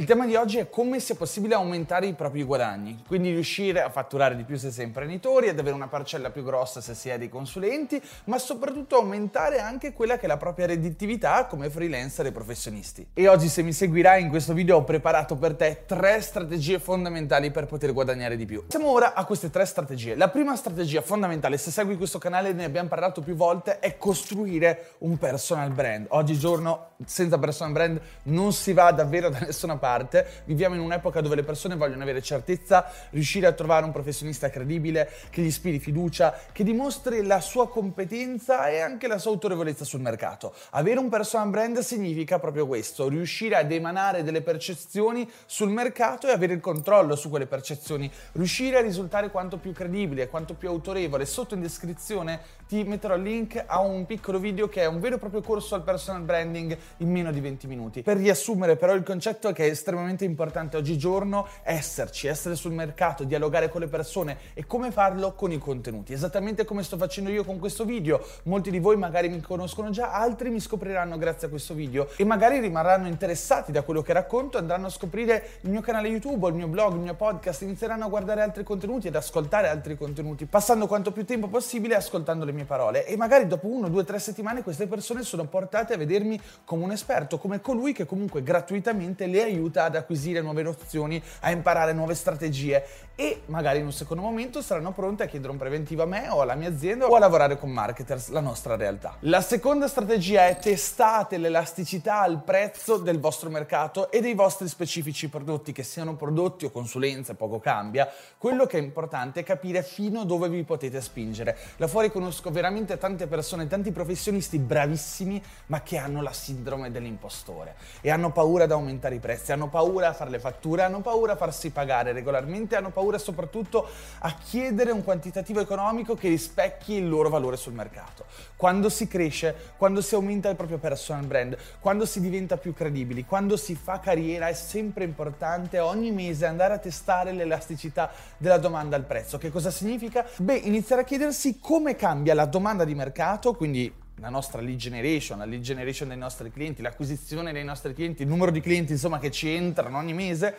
Il tema di oggi è come sia possibile aumentare i propri guadagni, quindi riuscire a fatturare di più se si è imprenditori, ad avere una parcella più grossa se si è dei consulenti, ma soprattutto aumentare anche quella che è la propria redditività come freelancer e professionisti. E oggi se mi seguirai in questo video ho preparato per te tre strategie fondamentali per poter guadagnare di più. Passiamo ora a queste tre strategie. La prima strategia fondamentale, se segui questo canale ne abbiamo parlato più volte, è costruire un personal brand. Oggigiorno senza personal brand non si va davvero da nessuna parte parte. Viviamo in un'epoca dove le persone vogliono avere certezza, riuscire a trovare un professionista credibile, che gli ispiri fiducia, che dimostri la sua competenza e anche la sua autorevolezza sul mercato. Avere un personal brand significa proprio questo, riuscire ad emanare delle percezioni sul mercato e avere il controllo su quelle percezioni, riuscire a risultare quanto più credibile, quanto più autorevole. Sotto in descrizione ti metterò il link a un piccolo video che è un vero e proprio corso al personal branding in meno di 20 minuti. Per riassumere però il concetto è che estremamente importante oggigiorno esserci, essere sul mercato, dialogare con le persone e come farlo con i contenuti. Esattamente come sto facendo io con questo video. Molti di voi magari mi conoscono già, altri mi scopriranno grazie a questo video e magari rimarranno interessati da quello che racconto, andranno a scoprire il mio canale YouTube, il mio blog, il mio podcast, inizieranno a guardare altri contenuti ed ascoltare altri contenuti, passando quanto più tempo possibile ascoltando le mie parole e magari dopo uno, due, tre settimane queste persone sono portate a vedermi come un esperto, come colui che comunque gratuitamente le aiuta aiuta ad acquisire nuove nozioni, a imparare nuove strategie e magari in un secondo momento saranno pronte a chiedere un preventivo a me o alla mia azienda o a lavorare con marketers, la nostra realtà. La seconda strategia è testate l'elasticità al prezzo del vostro mercato e dei vostri specifici prodotti, che siano prodotti o consulenze, poco cambia. Quello che è importante è capire fino dove vi potete spingere. Là fuori conosco veramente tante persone, tanti professionisti bravissimi, ma che hanno la sindrome dell'impostore e hanno paura ad aumentare i prezzi, hanno paura a fare le fatture, hanno paura a farsi pagare regolarmente, hanno paura soprattutto a chiedere un quantitativo economico che rispecchi il loro valore sul mercato. Quando si cresce, quando si aumenta il proprio personal brand, quando si diventa più credibili, quando si fa carriera è sempre importante ogni mese andare a testare l'elasticità della domanda al prezzo. Che cosa significa? Beh, iniziare a chiedersi come cambia la domanda di mercato, quindi la nostra lead generation, la lead generation dei nostri clienti, l'acquisizione dei nostri clienti, il numero di clienti insomma che ci entrano ogni mese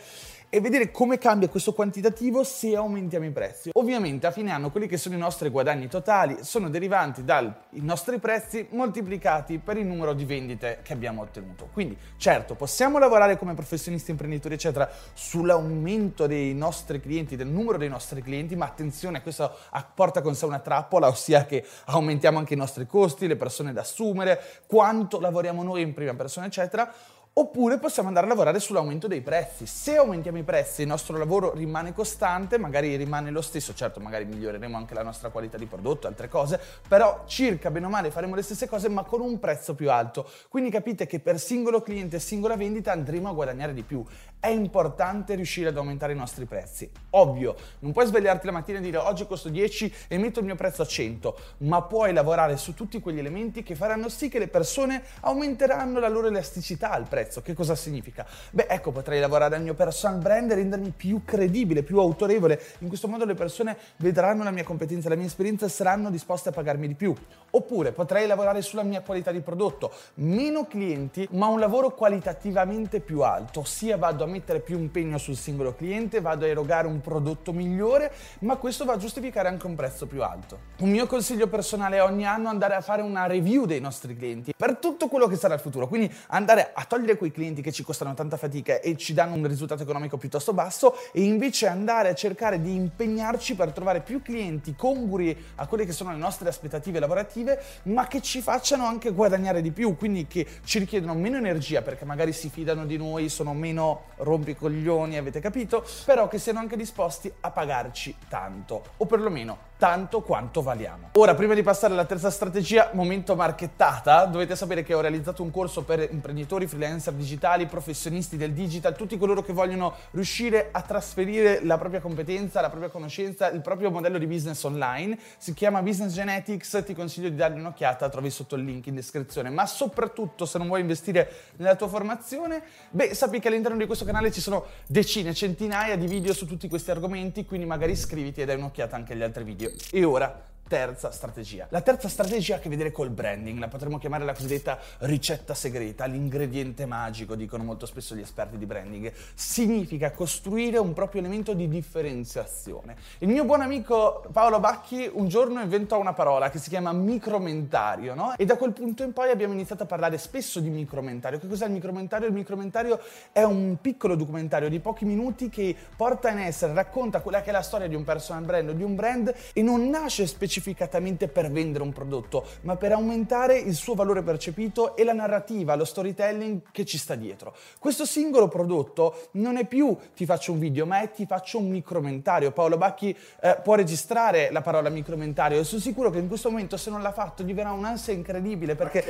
e vedere come cambia questo quantitativo se aumentiamo i prezzi. Ovviamente a fine anno quelli che sono i nostri guadagni totali sono derivanti dai nostri prezzi moltiplicati per il numero di vendite che abbiamo ottenuto. Quindi certo possiamo lavorare come professionisti, imprenditori eccetera sull'aumento dei nostri clienti, del numero dei nostri clienti, ma attenzione questo porta con sé una trappola, ossia che aumentiamo anche i nostri costi, le persone da assumere, quanto lavoriamo noi in prima persona eccetera Oppure possiamo andare a lavorare sull'aumento dei prezzi. Se aumentiamo i prezzi il nostro lavoro rimane costante, magari rimane lo stesso, certo magari miglioreremo anche la nostra qualità di prodotto, altre cose, però circa bene o male faremo le stesse cose ma con un prezzo più alto. Quindi capite che per singolo cliente e singola vendita andremo a guadagnare di più. È importante riuscire ad aumentare i nostri prezzi. Ovvio, non puoi svegliarti la mattina e dire oggi costo 10 e metto il mio prezzo a 100, ma puoi lavorare su tutti quegli elementi che faranno sì che le persone aumenteranno la loro elasticità al prezzo prezzo. Che cosa significa? Beh, ecco, potrei lavorare al mio personal brand e rendermi più credibile, più autorevole. In questo modo le persone vedranno la mia competenza, la mia esperienza e saranno disposte a pagarmi di più. Oppure potrei lavorare sulla mia qualità di prodotto. Meno clienti, ma un lavoro qualitativamente più alto, ossia vado a mettere più impegno sul singolo cliente, vado a erogare un prodotto migliore, ma questo va a giustificare anche un prezzo più alto. Un mio consiglio personale è ogni anno andare a fare una review dei nostri clienti per tutto quello che sarà il futuro. Quindi andare a togliere quei clienti che ci costano tanta fatica e ci danno un risultato economico piuttosto basso e invece andare a cercare di impegnarci per trovare più clienti congrui a quelle che sono le nostre aspettative lavorative, ma che ci facciano anche guadagnare di più, quindi che ci richiedono meno energia perché magari si fidano di noi, sono meno rompicoglioni, avete capito? Però che siano anche disposti a pagarci tanto o perlomeno tanto quanto valiamo. Ora, prima di passare alla terza strategia, momento marchettata, dovete sapere che ho realizzato un corso per imprenditori, freelancer digitali, professionisti del digital, tutti coloro che vogliono riuscire a trasferire la propria competenza, la propria conoscenza, il proprio modello di business online. Si chiama Business Genetics, ti consiglio di dargli un'occhiata, trovi sotto il link in descrizione. Ma soprattutto, se non vuoi investire nella tua formazione, beh, sappi che all'interno di questo canale ci sono decine, centinaia di video su tutti questi argomenti, quindi magari iscriviti e dai un'occhiata anche agli altri video. E ora terza strategia. La terza strategia ha a che vedere col branding, la potremmo chiamare la cosiddetta ricetta segreta, l'ingrediente magico, dicono molto spesso gli esperti di branding. Significa costruire un proprio elemento di differenziazione. Il mio buon amico Paolo Bacchi un giorno inventò una parola che si chiama micromentario, no? E da quel punto in poi abbiamo iniziato a parlare spesso di micromentario. Che cos'è il micromentario? Il micromentario è un piccolo documentario di pochi minuti che porta in essere, racconta quella che è la storia di un personal brand o di un brand e non nasce specificamente specificatamente per vendere un prodotto, ma per aumentare il suo valore percepito e la narrativa, lo storytelling che ci sta dietro. Questo singolo prodotto non è più ti faccio un video, ma è ti faccio un micromentario. Paolo Bacchi eh, può registrare la parola micromentario e sono sicuro che in questo momento se non l'ha fatto gli verrà un'ansia incredibile perché...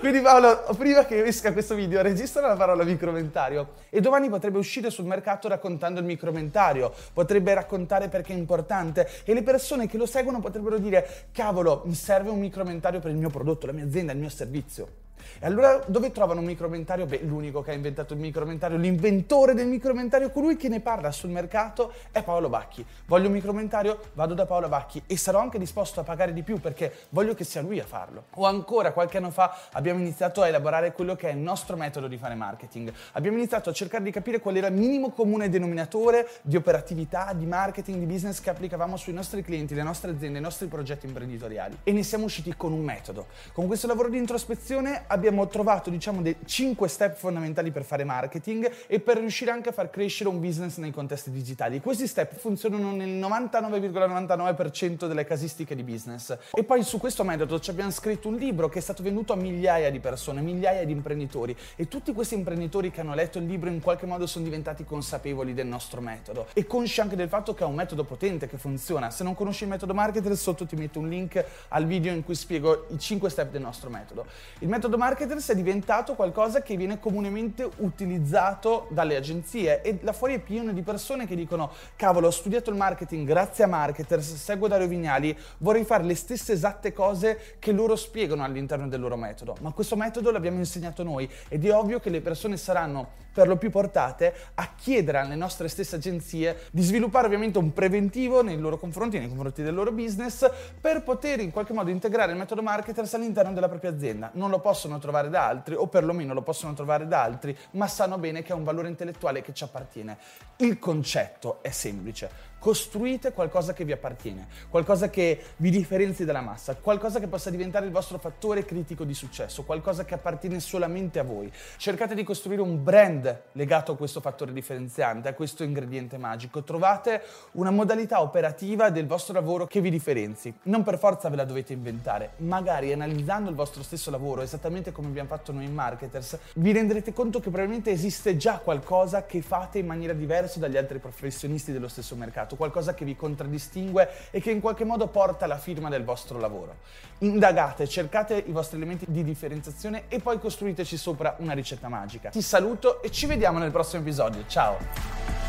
Quindi Paolo, prima che esca questo video, registra la parola micromentario e domani potrebbe uscire sul mercato raccontando il micromentario, potrebbe raccontare perché è importante e le persone che lo seguono potrebbero dire, cavolo, mi serve un micromentario per il mio prodotto, la mia azienda, il mio servizio. E allora dove trovano un micromentario? Beh, l'unico che ha inventato il micromentario, l'inventore del micromentario, colui che ne parla sul mercato è Paolo Bacchi. Voglio un micromentario? Vado da Paolo Bacchi e sarò anche disposto a pagare di più perché voglio che sia lui a farlo. O ancora, qualche anno fa abbiamo iniziato a elaborare quello che è il nostro metodo di fare marketing. Abbiamo iniziato a cercare di capire qual era il minimo comune denominatore di operatività, di marketing, di business che applicavamo sui nostri clienti, le nostre aziende, i nostri progetti imprenditoriali. E ne siamo usciti con un metodo. Con questo lavoro di introspezione abbiamo trovato diciamo dei 5 step fondamentali per fare marketing e per riuscire anche a far crescere un business nei contesti digitali. Questi step funzionano nel 99,99% delle casistiche di business. E poi su questo metodo ci abbiamo scritto un libro che è stato venduto a migliaia di persone, migliaia di imprenditori e tutti questi imprenditori che hanno letto il libro in qualche modo sono diventati consapevoli del nostro metodo e consci anche del fatto che è un metodo potente che funziona. Se non conosci il metodo marketer, sotto ti metto un link al video in cui spiego i 5 step del nostro metodo. Il metodo marketer marketers è diventato qualcosa che viene comunemente utilizzato dalle agenzie e là fuori è pieno di persone che dicono cavolo ho studiato il marketing grazie a marketers, seguo Dario Vignali, vorrei fare le stesse esatte cose che loro spiegano all'interno del loro metodo, ma questo metodo l'abbiamo insegnato noi ed è ovvio che le persone saranno per lo più portate a chiedere alle nostre stesse agenzie di sviluppare ovviamente un preventivo nei loro confronti, nei confronti del loro business, per poter in qualche modo integrare il metodo marketers all'interno della propria azienda. Non lo possono trovare da altri, o perlomeno lo possono trovare da altri, ma sanno bene che è un valore intellettuale che ci appartiene. Il concetto è semplice costruite qualcosa che vi appartiene, qualcosa che vi differenzi dalla massa, qualcosa che possa diventare il vostro fattore critico di successo, qualcosa che appartiene solamente a voi. Cercate di costruire un brand legato a questo fattore differenziante, a questo ingrediente magico. Trovate una modalità operativa del vostro lavoro che vi differenzi. Non per forza ve la dovete inventare, magari analizzando il vostro stesso lavoro, esattamente come abbiamo fatto noi marketers, vi renderete conto che probabilmente esiste già qualcosa che fate in maniera diversa dagli altri professionisti dello stesso mercato qualcosa che vi contraddistingue e che in qualche modo porta la firma del vostro lavoro. Indagate, cercate i vostri elementi di differenziazione e poi costruiteci sopra una ricetta magica. Ti saluto e ci vediamo nel prossimo episodio. Ciao!